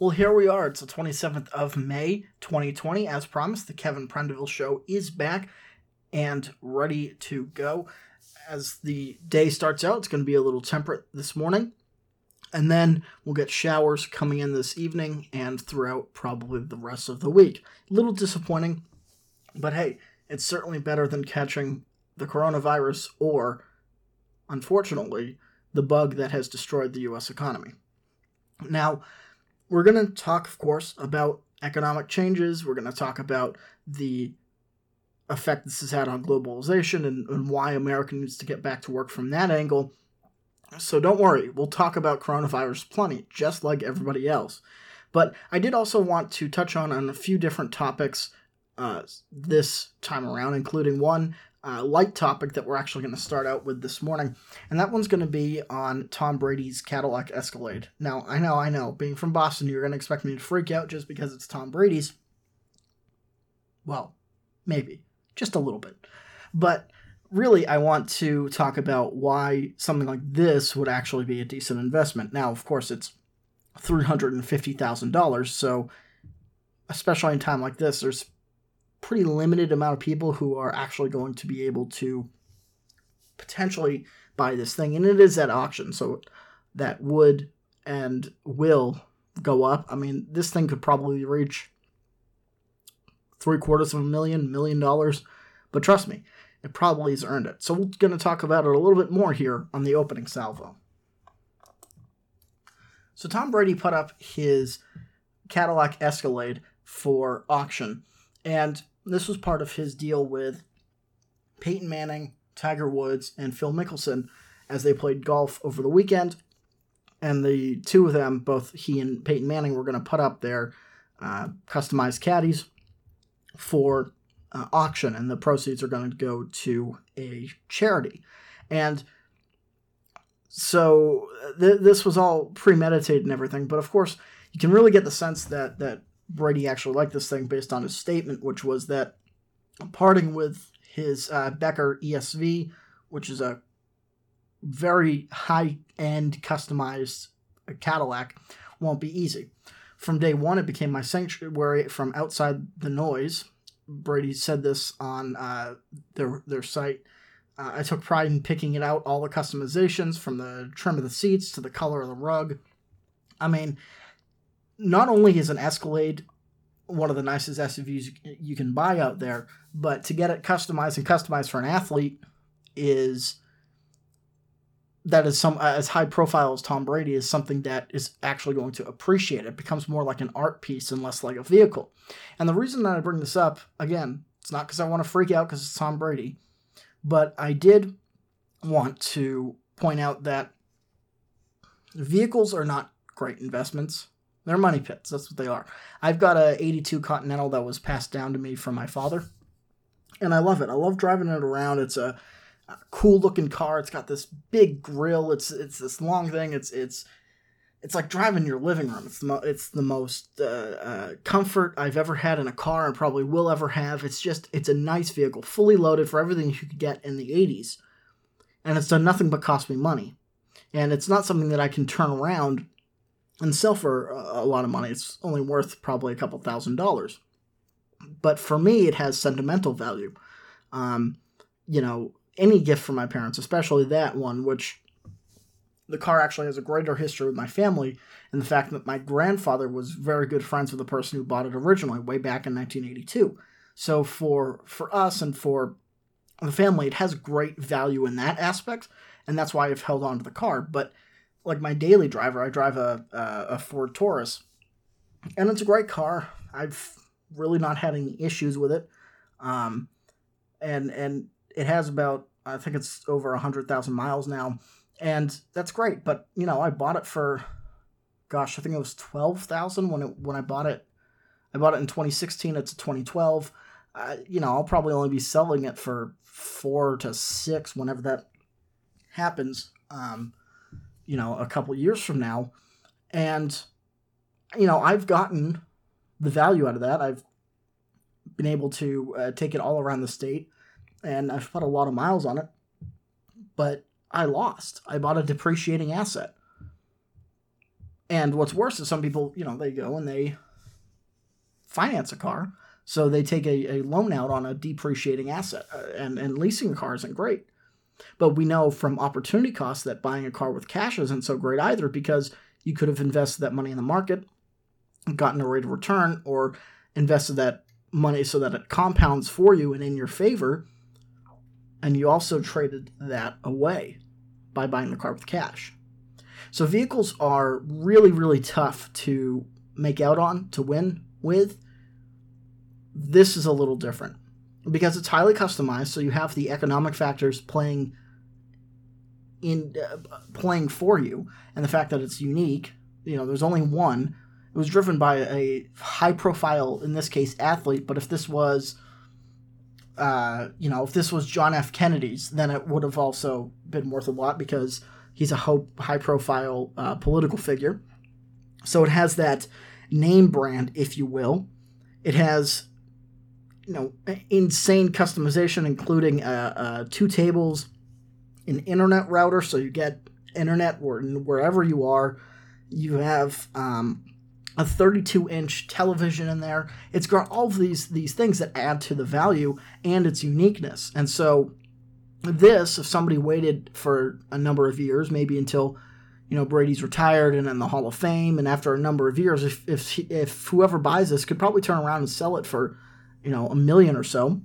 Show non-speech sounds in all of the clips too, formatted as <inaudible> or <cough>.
Well, here we are. It's the 27th of May, 2020. As promised, the Kevin Prendiville Show is back and ready to go. As the day starts out, it's going to be a little temperate this morning. And then we'll get showers coming in this evening and throughout probably the rest of the week. A little disappointing, but hey, it's certainly better than catching the coronavirus or, unfortunately, the bug that has destroyed the US economy. Now, we're going to talk, of course, about economic changes. We're going to talk about the effect this has had on globalization and, and, why America needs to get back to work from that angle. So don't worry, we'll talk about coronavirus plenty, just like everybody else. But I did also want to touch on, on a few different topics uh, this time around, including one uh, light topic that we're actually going to start out with this morning, and that one's going to be on Tom Brady's Cadillac Escalade. Now, I know, I know, being from Boston, you're going to expect me to freak out just because it's Tom Brady's. Well, maybe, just a little bit. But really, I want to talk about why something like this would actually be a decent investment. Now, of course, it's $350,000, so especially in time like this, there's pretty limited amount of people who are actually going to be able to potentially buy this thing. And it is at auction, so that would and will go up. I mean, this thing could probably reach three quarters of a million, million dollars. But trust me, it probably has earned it. So we're going to talk about it a little bit more here on the opening salvo. So Tom Brady put up his Cadillac Escalade for auction. And this was part of his deal with Peyton Manning, Tiger Woods, and Phil Mickelson as they played golf over the weekend. And the two of them, both he and Peyton Manning, were going to put up their uh, customized caddies for uh, auction, and the proceeds are going to go to a charity. And so th- this was all premeditated and everything, but of course, you can really get the sense that that Brady actually liked this thing based on his statement, which was that parting with his uh, Becker ESV, which is a very high end customized Cadillac, won't be easy. From day one, it became my sanctuary from outside the noise. Brady said this on uh, their their site. Uh, I took pride in picking it out, all the customizations from the trim of the seats to the color of the rug. I mean, not only is an Escalade one of the nicest SUVs you can buy out there, but to get it customized and customized for an athlete is that is some as high profile as Tom Brady is something that is actually going to appreciate. It becomes more like an art piece and less like a vehicle. And the reason that I bring this up again, it's not because I want to freak out because it's Tom Brady, but I did want to point out that vehicles are not great investments. They're money pits. That's what they are. I've got a 82 Continental that was passed down to me from my father. And I love it. I love driving it around. It's a, a cool looking car. It's got this big grill. It's it's this long thing. It's it's it's like driving your living room. It's the mo- it's the most uh, uh, comfort I've ever had in a car and probably will ever have. It's just it's a nice vehicle, fully loaded for everything you could get in the 80s. And it's done nothing but cost me money. And it's not something that I can turn around and sell for a lot of money. It's only worth probably a couple thousand dollars. But for me, it has sentimental value. Um, you know, any gift from my parents, especially that one, which the car actually has a greater history with my family, and the fact that my grandfather was very good friends with the person who bought it originally, way back in 1982. So for for us and for the family, it has great value in that aspect, and that's why I've held on to the car. But like my daily driver, I drive a, a, Ford Taurus, and it's a great car. I've really not had any issues with it, um, and and it has about I think it's over hundred thousand miles now, and that's great. But you know, I bought it for, gosh, I think it was twelve thousand when it when I bought it. I bought it in 2016. It's a 2012. Uh, you know, I'll probably only be selling it for four to six whenever that happens. Um, you know, a couple years from now. And, you know, I've gotten the value out of that. I've been able to uh, take it all around the state and I've put a lot of miles on it. But I lost. I bought a depreciating asset. And what's worse is some people, you know, they go and they finance a car. So they take a, a loan out on a depreciating asset, uh, and, and leasing a car isn't great. But we know from opportunity costs that buying a car with cash isn't so great either because you could have invested that money in the market, gotten a rate of return, or invested that money so that it compounds for you and in your favor. And you also traded that away by buying the car with cash. So vehicles are really, really tough to make out on, to win with. This is a little different because it's highly customized. So you have the economic factors playing in uh, playing for you, and the fact that it's unique. You know, there's only one. It was driven by a high profile, in this case, athlete. But if this was, uh, you know, if this was John F. Kennedy's, then it would have also been worth a lot because he's a high profile uh, political figure. So it has that name brand, if you will. It has you know insane customization, including uh, uh, two tables, an internet router, so you get internet wherever you are. You have um, a 32 inch television in there. It's got all of these these things that add to the value and its uniqueness. And so this, if somebody waited for a number of years, maybe until you know Brady's retired and in the Hall of Fame, and after a number of years, if if if whoever buys this could probably turn around and sell it for you know, a million or so,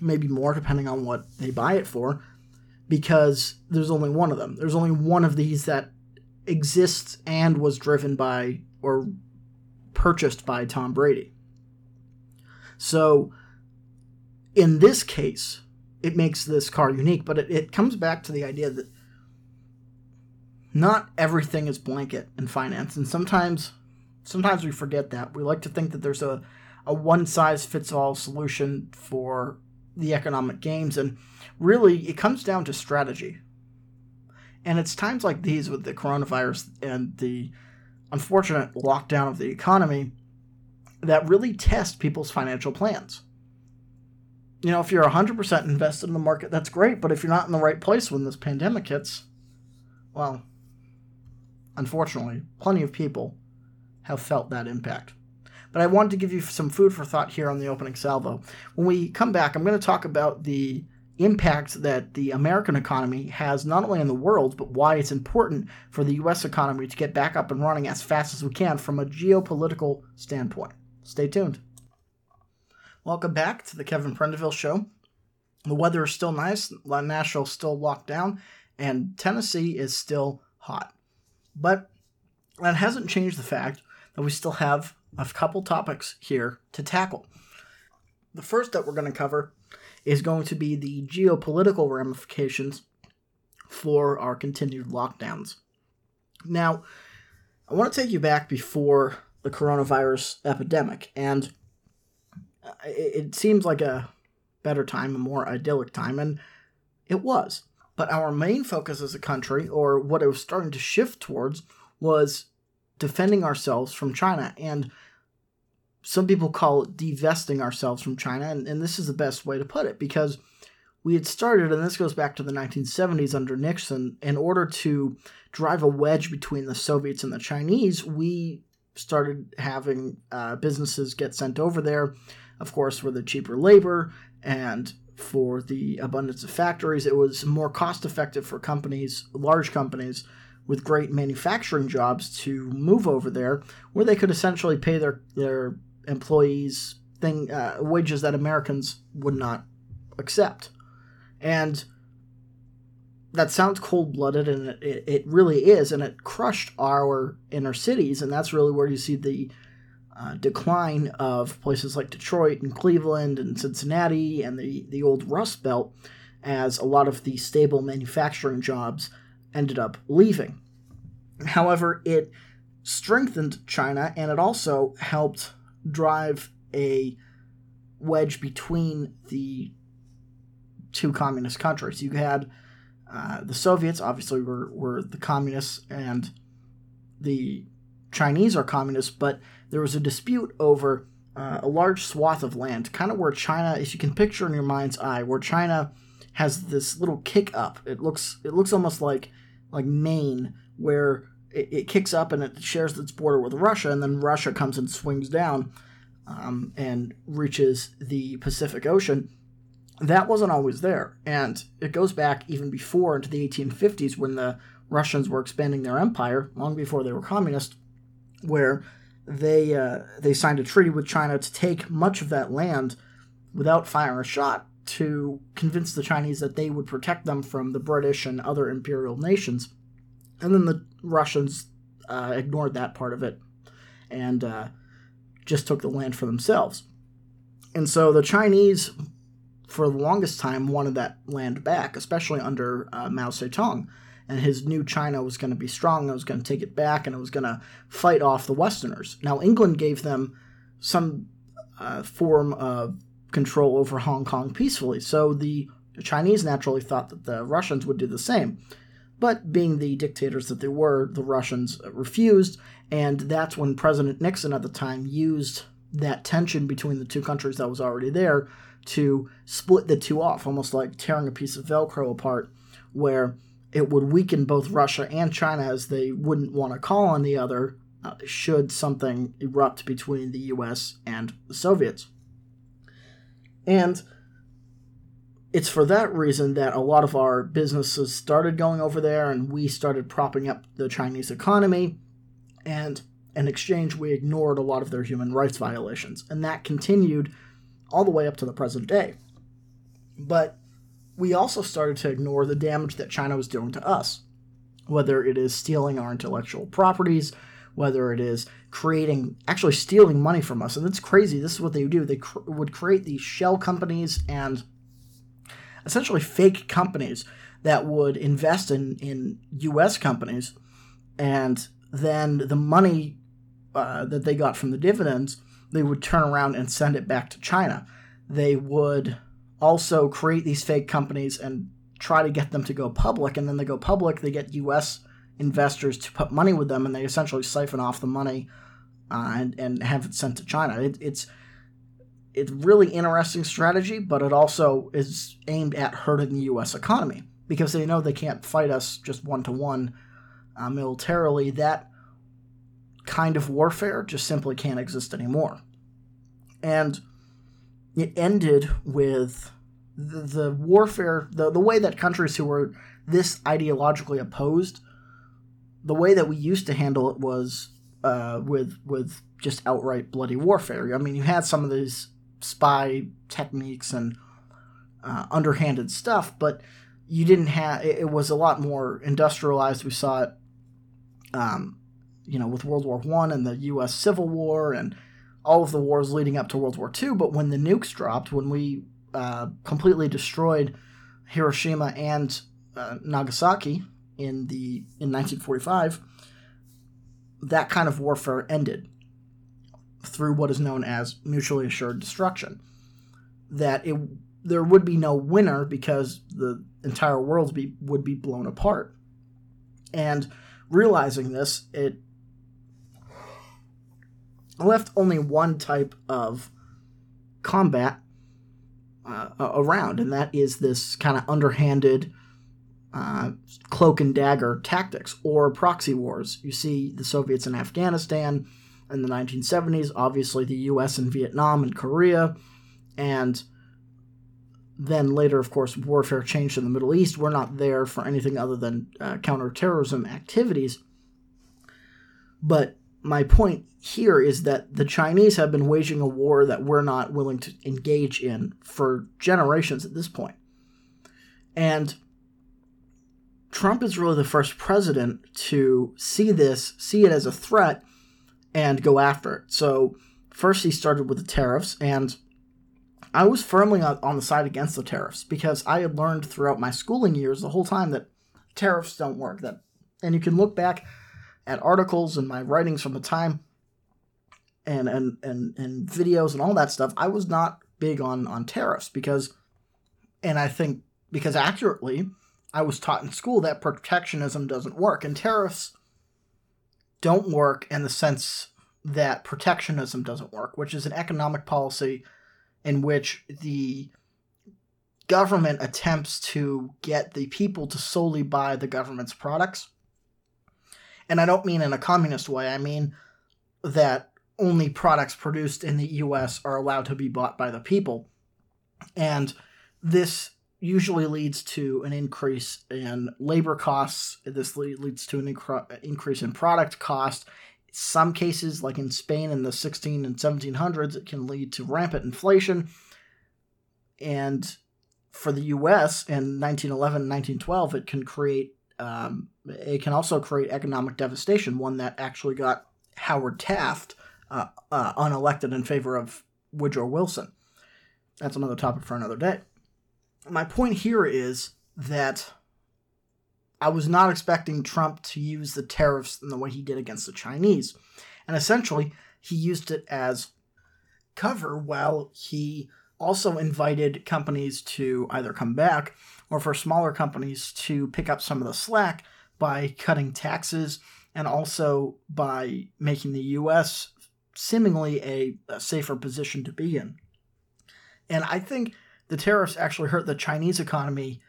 maybe more depending on what they buy it for, because there's only one of them. There's only one of these that exists and was driven by or purchased by Tom Brady. So, in this case, it makes this car unique, but it, it comes back to the idea that not everything is blanket in finance, and sometimes sometimes we forget that. We like to think that there's a a one size fits all solution for the economic games. And really, it comes down to strategy. And it's times like these with the coronavirus and the unfortunate lockdown of the economy that really test people's financial plans. You know, if you're 100% invested in the market, that's great. But if you're not in the right place when this pandemic hits, well, unfortunately, plenty of people have felt that impact but I wanted to give you some food for thought here on the opening salvo. When we come back, I'm going to talk about the impact that the American economy has not only on the world, but why it's important for the U.S. economy to get back up and running as fast as we can from a geopolitical standpoint. Stay tuned. Welcome back to the Kevin Prendiville Show. The weather is still nice, Nashville's still locked down, and Tennessee is still hot. But that hasn't changed the fact that we still have a couple topics here to tackle. The first that we're going to cover is going to be the geopolitical ramifications for our continued lockdowns. Now, I want to take you back before the coronavirus epidemic, and it seems like a better time, a more idyllic time, and it was. But our main focus as a country, or what it was starting to shift towards, was defending ourselves from China. And some people call it divesting ourselves from China, and, and this is the best way to put it because we had started, and this goes back to the 1970s under Nixon, in order to drive a wedge between the Soviets and the Chinese, we started having uh, businesses get sent over there, of course, for the cheaper labor and for the abundance of factories. It was more cost effective for companies, large companies, with great manufacturing jobs to move over there, where they could essentially pay their, their employees thing uh, wages that Americans would not accept, and that sounds cold blooded, and it, it really is, and it crushed our inner cities, and that's really where you see the uh, decline of places like Detroit and Cleveland and Cincinnati and the, the old Rust Belt, as a lot of the stable manufacturing jobs ended up leaving. However, it strengthened China and it also helped drive a wedge between the two communist countries. You had uh, the Soviets, obviously, were, were the communists, and the Chinese are communists, but there was a dispute over uh, a large swath of land, kind of where China, if you can picture in your mind's eye, where China has this little kick up. It looks it looks almost like like Maine, where it, it, kicks up and it shares its border with Russia, and then Russia comes and swings down um, and reaches the Pacific Ocean. That wasn't always there, and it goes back even before into the 1850s when the Russians were expanding their empire, long before they were communist, where they uh, they signed a treaty with China to take much of that land without firing a shot to convince the Chinese that they would protect them from the British and other imperial nations. And then the Russians uh, ignored that part of it and uh, just took the land for themselves. And so the Chinese, for the longest time, wanted that land back, especially under uh, Mao Zedong. And his new China was going to be strong, and it was going to take it back, and it was going to fight off the Westerners. Now, England gave them some uh, form of control over Hong Kong peacefully, so the Chinese naturally thought that the Russians would do the same. But being the dictators that they were, the Russians refused, and that's when President Nixon at the time used that tension between the two countries that was already there to split the two off, almost like tearing a piece of Velcro apart, where it would weaken both Russia and China as they wouldn't want to call on the other uh, should something erupt between the US and the Soviets. And it's for that reason that a lot of our businesses started going over there and we started propping up the Chinese economy. And in exchange, we ignored a lot of their human rights violations. And that continued all the way up to the present day. But we also started to ignore the damage that China was doing to us, whether it is stealing our intellectual properties, whether it is creating, actually stealing money from us. And it's crazy. This is what they would do. They cr- would create these shell companies and essentially fake companies that would invest in, in U.S. companies, and then the money uh, that they got from the dividends, they would turn around and send it back to China. They would also create these fake companies and try to get them to go public, and then they go public, they get U.S. investors to put money with them, and they essentially siphon off the money uh, and and have it sent to China. It, it's it's really interesting strategy, but it also is aimed at hurting the U.S. economy because they know they can't fight us just one to one militarily. That kind of warfare just simply can't exist anymore. And it ended with the, the warfare, the, the way that countries who were this ideologically opposed, the way that we used to handle it was uh, with with just outright bloody warfare. I mean, you had some of these spy techniques and uh, underhanded stuff, but you didn't have. It, it, was a lot more industrialized. We saw it, um, you know, with World War One and the U.S. Civil War and all of the wars leading up to World War Two. But when the nukes dropped, when we uh, completely destroyed Hiroshima and uh, Nagasaki in the in 1945, that kind of warfare ended through what is known as mutually assured destruction. That it there would be no winner because the entire world be, would be blown apart. And realizing this, it left only one type of combat uh, around, and that is this kind of underhanded uh, cloak and dagger tactics or proxy wars. You see the Soviets in Afghanistan in the 1970s, obviously the US and Vietnam and Korea, and then later, of course, warfare changed in the Middle East. We're not there for anything other than uh, counterterrorism activities. But my point here is that the Chinese have been waging a war that we're not willing to engage in for generations at this point. And Trump is really the first president to see this, see it as a threat, and go after it. So first he started with the tariffs, and I was firmly on the side against the tariffs because I had learned throughout my schooling years the whole time that tariffs don't work. That, and you can look back at articles and my writings from the time, and and and and videos and all that stuff. I was not big on on tariffs because, and I think because accurately, I was taught in school that protectionism doesn't work, and tariffs don't work in the sense that protectionism doesn't work, which is an economic policy in which the government attempts to get the people to solely buy the government's products. And I don't mean in a communist way, I mean that only products produced in the US are allowed to be bought by the people. And this usually leads to an increase in labor costs. This leads to an incre- increase in product cost. Some cases, like in Spain in the 16 and 1700s, it can lead to rampant inflation. And for the U.S. in 1911 1912, it can create um, it can also create economic devastation. One that actually got Howard Taft uh, uh, unelected in favor of Woodrow Wilson. That's another topic for another day. My point here is that I was not expecting Trump to use the tariffs in the way he did against the Chinese. And essentially, he used it as cover while he also invited companies to either come back or for smaller companies to pick up some of the slack by cutting taxes and also by making the US seemingly a, a safer position to be in. And I think the tariffs actually hurt the Chinese economy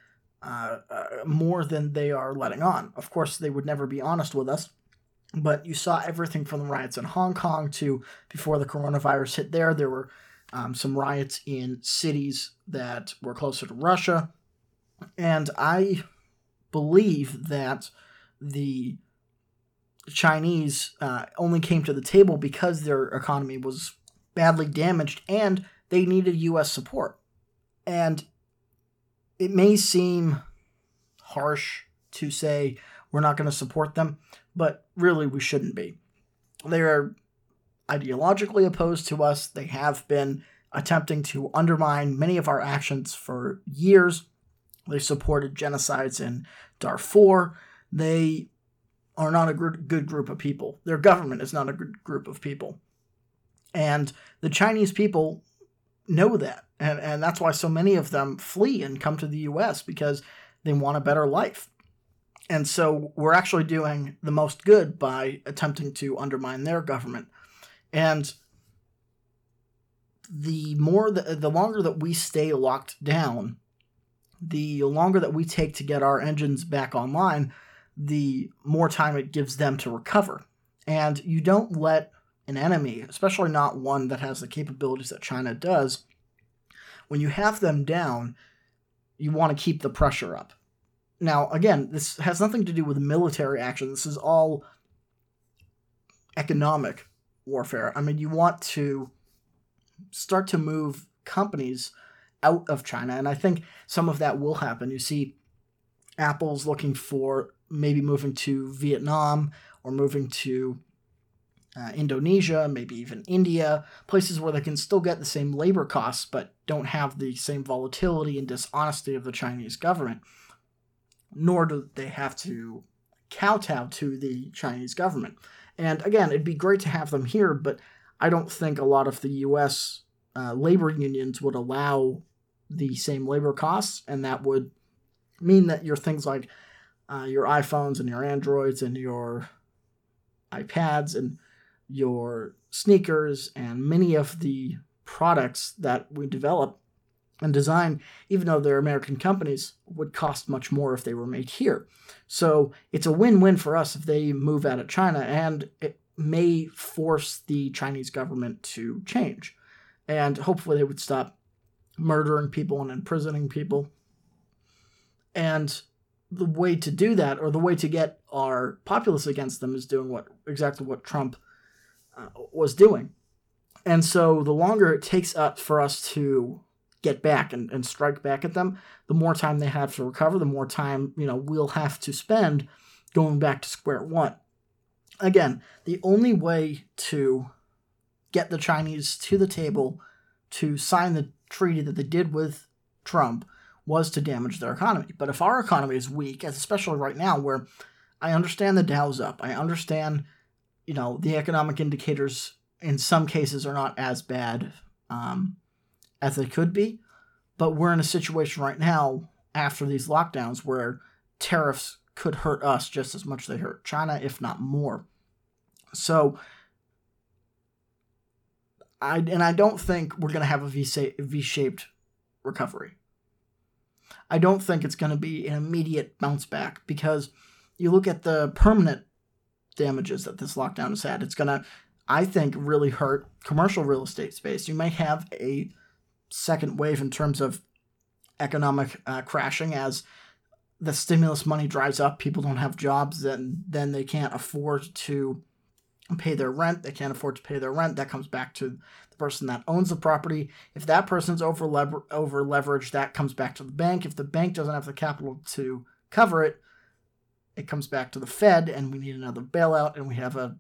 uh, uh, more than they are letting on. Of course, they would never be honest with us, but you saw everything from the riots in Hong Kong to before the coronavirus hit there, there were um, some riots in cities that were closer to Russia. And I believe that the Chinese uh, only came to the table because their economy was badly damaged and they needed U.S. support. And it may seem harsh to say we're not going to support them, but really we shouldn't be. They are ideologically opposed to us. They have been attempting to undermine many of our actions for years. They supported genocides in Darfur. They are not a good group of people. Their government is not a good group of people. And the Chinese people know that. And, and that's why so many of them flee and come to the US because they want a better life. And so we're actually doing the most good by attempting to undermine their government. And the more the, the longer that we stay locked down, the longer that we take to get our engines back online, the more time it gives them to recover. And you don't let an enemy, especially not one that has the capabilities that China does, when you have them down, you want to keep the pressure up. Now, again, this has nothing to do with military action. This is all economic warfare. I mean, you want to start to move companies out of China, and I think some of that will happen. You see, Apple's looking for maybe moving to Vietnam or moving to uh, Indonesia, maybe even India, places where they can still get the same labor costs but don't have the same volatility and dishonesty of the Chinese government. Nor do they have to kowtow to the Chinese government. And again, it'd be great to have them here, but I don't think a lot of the U.S. Uh, labor unions would allow the same labor costs, and that would mean that your things like uh, your iPhones and your Androids and your iPads and your sneakers and many of the products that we develop and design, even though they're American companies, would cost much more if they were made here. So it's a win win for us if they move out of China, and it may force the Chinese government to change. And hopefully they would stop murdering people and imprisoning people. And the way to do that, or the way to get our populace against them, is doing what exactly what Trump uh, was doing. And so the longer it takes up for us to get back and, and strike back at them, the more time they have to recover, the more time, you know, we'll have to spend going back to square one. Again, the only way to get the Chinese to the table to sign the treaty that they did with Trump was to damage their economy. But if our economy is weak, especially right now, where I understand the Dow's up, I understand, you know, the economic indicators in some cases are not as bad um, as they could be, but we're in a situation right now after these lockdowns where tariffs could hurt us just as much as they hurt China, if not more. So, I and I don't think we're going to have a V-shaped recovery. I don't think it's going to be an immediate bounce back because you look at the permanent damages that this lockdown has had. It's going to, I think, really hurt commercial real estate space. You may have a second wave in terms of economic uh, crashing as the stimulus money dries up. People don't have jobs, then then they can't afford to pay their rent. They can't afford to pay their rent. That comes back to the person that owns the property. If that person's over lever- over leveraged, that comes back to the bank. If the bank doesn't have the capital to cover it, it comes back to the Fed, and we need another bailout, and we have a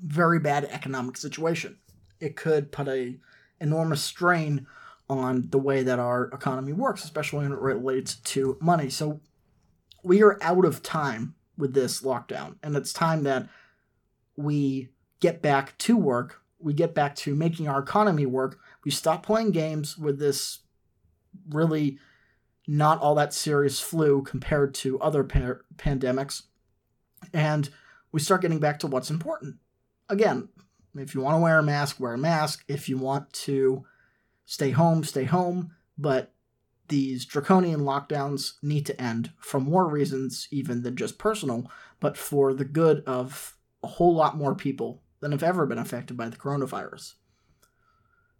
very bad economic situation. It could put a enormous strain on the way that our economy works, especially when it relates to money. So we are out of time with this lockdown, and it's time that we get back to work. We get back to making our economy work. We stop playing games with this really not all that serious flu compared to other pa- pandemics. And we start getting back to what's important. Again, if you want to wear a mask, wear a mask. If you want to stay home, stay home. But these draconian lockdowns need to end for more reasons, even than just personal, but for the good of a whole lot more people than have ever been affected by the coronavirus.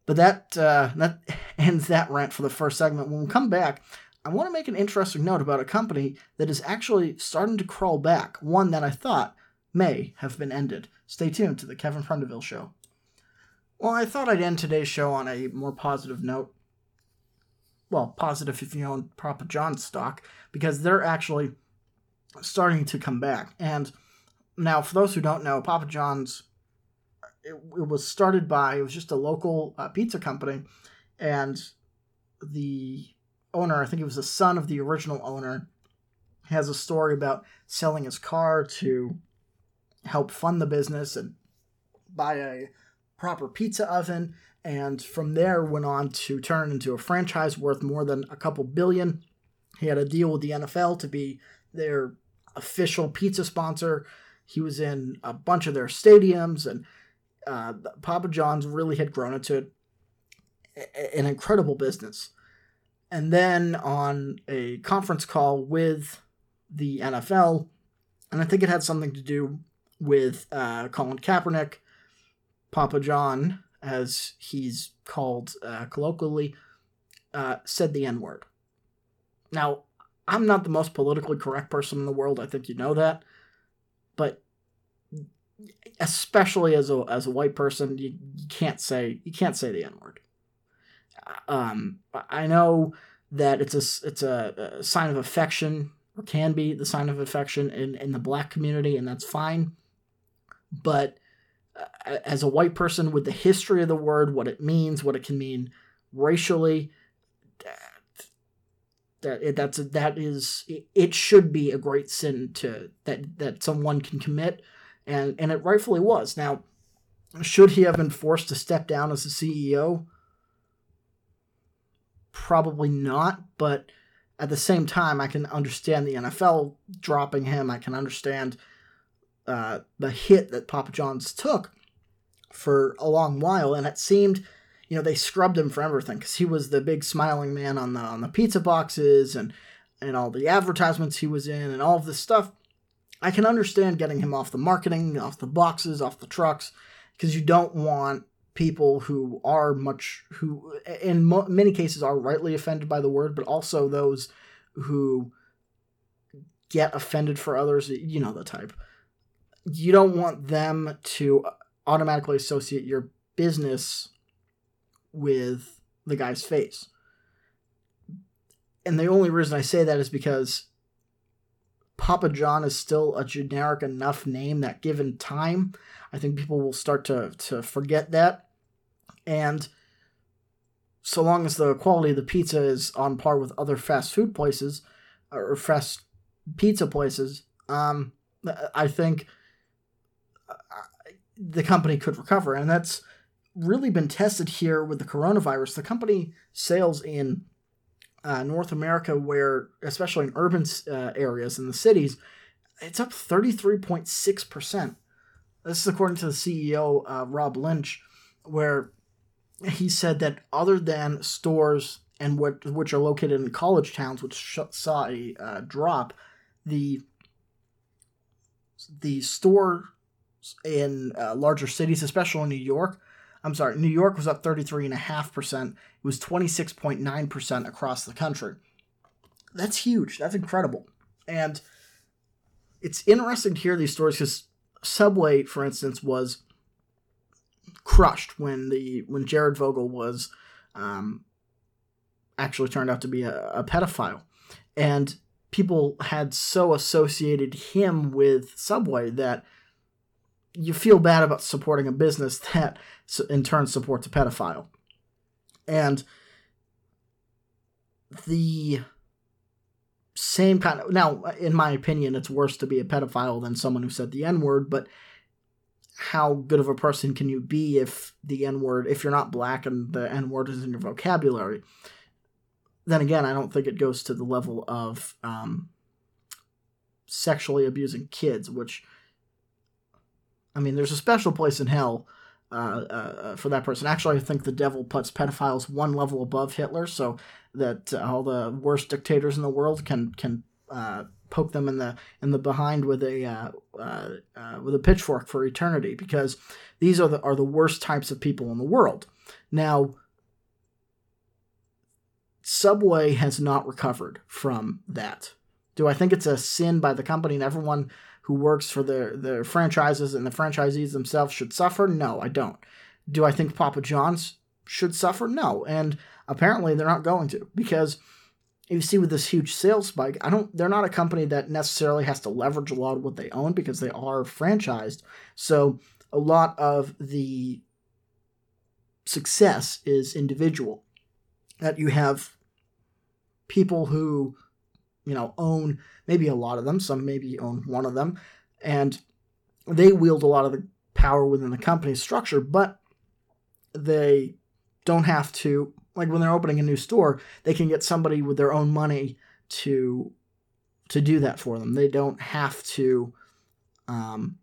But that uh, that <laughs> ends that rant for the first segment. When we come back, I want to make an interesting note about a company that is actually starting to crawl back, one that I thought may have been ended. Stay tuned to the Kevin Prendiville Show. Well, I thought I'd end today's show on a more positive note. Well, positive if you own Papa John's stock, because they're actually starting to come back. And now, for those who don't know, Papa John's, it, it was started by, it was just a local uh, pizza company, and the owner, I think he was the son of the original owner, has a story about selling his car to help fund the business and buy a proper pizza oven. And from there, went on to turn into a franchise worth more than a couple billion. He had a deal with the NFL to be their official pizza sponsor. He was in a bunch of their stadiums, and uh, Papa John's really had grown into an incredible business and then on a conference call with the NFL, and I think it had something to do with uh, Colin Kaepernick, Papa John, as he's called uh, colloquially, uh, said the N word. Now, I'm not the most politically correct person in the world. I think you know that, but especially as a as a white person, you, you can't say you can't say the N word. Um, I know that it's a it's a, a, sign of affection or can be the sign of affection in in the black community, and that's fine. But uh, as a white person with the history of the word, what it means, what it can mean racially, that it, that's that is it should be a great sin to that that someone can commit, and and it rightfully was. Now, should he have been forced to step down as the CEO? Probably not, but at the same time, I can understand the NFL dropping him. I can understand uh, the hit that Papa John's took for a long while, and it seemed, you know, they scrubbed him for everything because he was the big smiling man on the on the pizza boxes and and all the advertisements he was in and all of this stuff. I can understand getting him off the marketing, off the boxes, off the trucks, because you don't want people who are much who in mo- many cases are rightly offended by the word but also those who get offended for others you know the type you don't want them to automatically associate your business with the guy's face and the only reason i say that is because Papa John is still a generic enough name that given time, I think people will start to, to forget that. And so long as the quality of the pizza is on par with other fast food places or fast pizza places, um, I think uh, the company could recover. And that's really been tested here with the coronavirus. The company sales in uh, North America, where especially in urban uh, areas in the cities, it's up 33.6%. This is according to the CEO, uh, Rob Lynch, where he said that other than stores and what which are located in college towns, which sh- saw a uh, drop, the the stores in uh, larger cities, especially in New York, I'm sorry, New York was up 33.5%. It was 26.9% across the country. That's huge. That's incredible. And it's interesting to hear these stories because Subway, for instance, was crushed when the when Jared Fogle was um, actually turned out to be a, a pedophile, and people had so associated him with Subway that you feel bad about supporting a business <laughs> that in turn supports a pedophile. And the same kind of now in my opinion it's worse to be a pedophile than someone who said the n word but how good of a person can you be if the n word if you're not black and the n word is in your vocabulary then again i don't think it goes to the level of um, sexually abusing kids which i mean there's a special place in hell uh, uh, for that person. Actually, I think the devil puts pedophiles one level above Hitler, so that uh, all the worst dictators in the world can can uh, poke them in the in the behind with a uh, uh, with a pitchfork for eternity, because these are the are the worst types of people in the world. Now, Subway has not recovered from that. Do I think it's a sin by the company and everyone who works for the, the franchises and the franchisees themselves should suffer? No, I don't. Do I think Papa John's should suffer? No. And apparently they're not going to because you see with this huge sales spike, I don't they're not a company that necessarily has to leverage a lot of what they own because they are franchised. So a lot of the success is individual. That you have people who you know own maybe a lot of them some maybe own one of them and they wield a lot of the power within the company's structure but they don't have to like when they're opening a new store they can get somebody with their own money to to do that for them they don't have to um,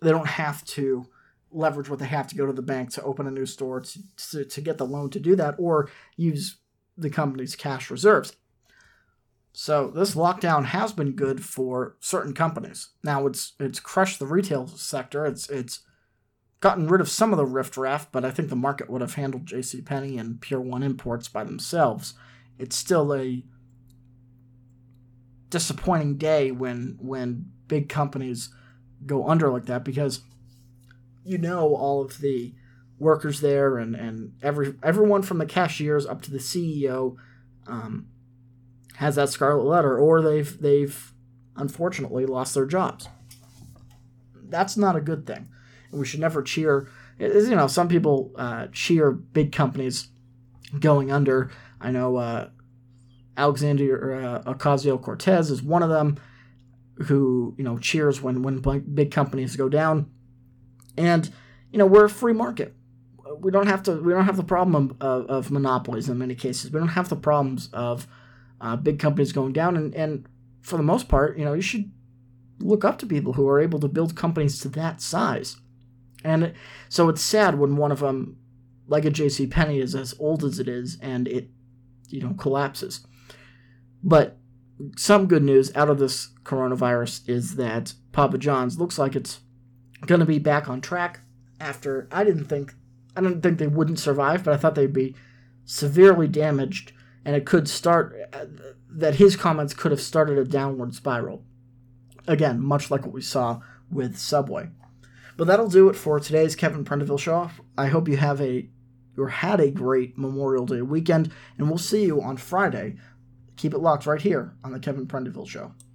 they don't have to leverage what they have to go to the bank to open a new store to, to, to get the loan to do that or use the company's cash reserves so this lockdown has been good for certain companies. Now it's it's crushed the retail sector. It's it's gotten rid of some of the riffraff, but I think the market would have handled J.C. Penney and Pier One Imports by themselves. It's still a disappointing day when when big companies go under like that because you know all of the workers there and and every everyone from the cashiers up to the CEO. Um, has that scarlet letter, or they've they've unfortunately lost their jobs. That's not a good thing. We should never cheer. You know, some people uh, cheer big companies going under. I know uh, Alexander uh, Ocasio Cortez is one of them who you know cheers when when big companies go down. And you know, we're a free market. We don't have to. We don't have the problem of, of monopolies in many cases. We don't have the problems of uh, big companies going down, and, and for the most part, you know, you should look up to people who are able to build companies to that size. And so it's sad when one of them, like a J.C. Penney, is as old as it is, and it, you know, collapses. But some good news out of this coronavirus is that Papa John's looks like it's going to be back on track after I didn't think I didn't think they wouldn't survive, but I thought they'd be severely damaged and it could start uh, that his comments could have started a downward spiral. Again, much like what we saw with Subway. But that'll do it for today's Kevin Prendiville show. I hope you have a or had a great Memorial Day weekend, and we'll see you on Friday. Keep it locked right here on the Kevin Prendiville show.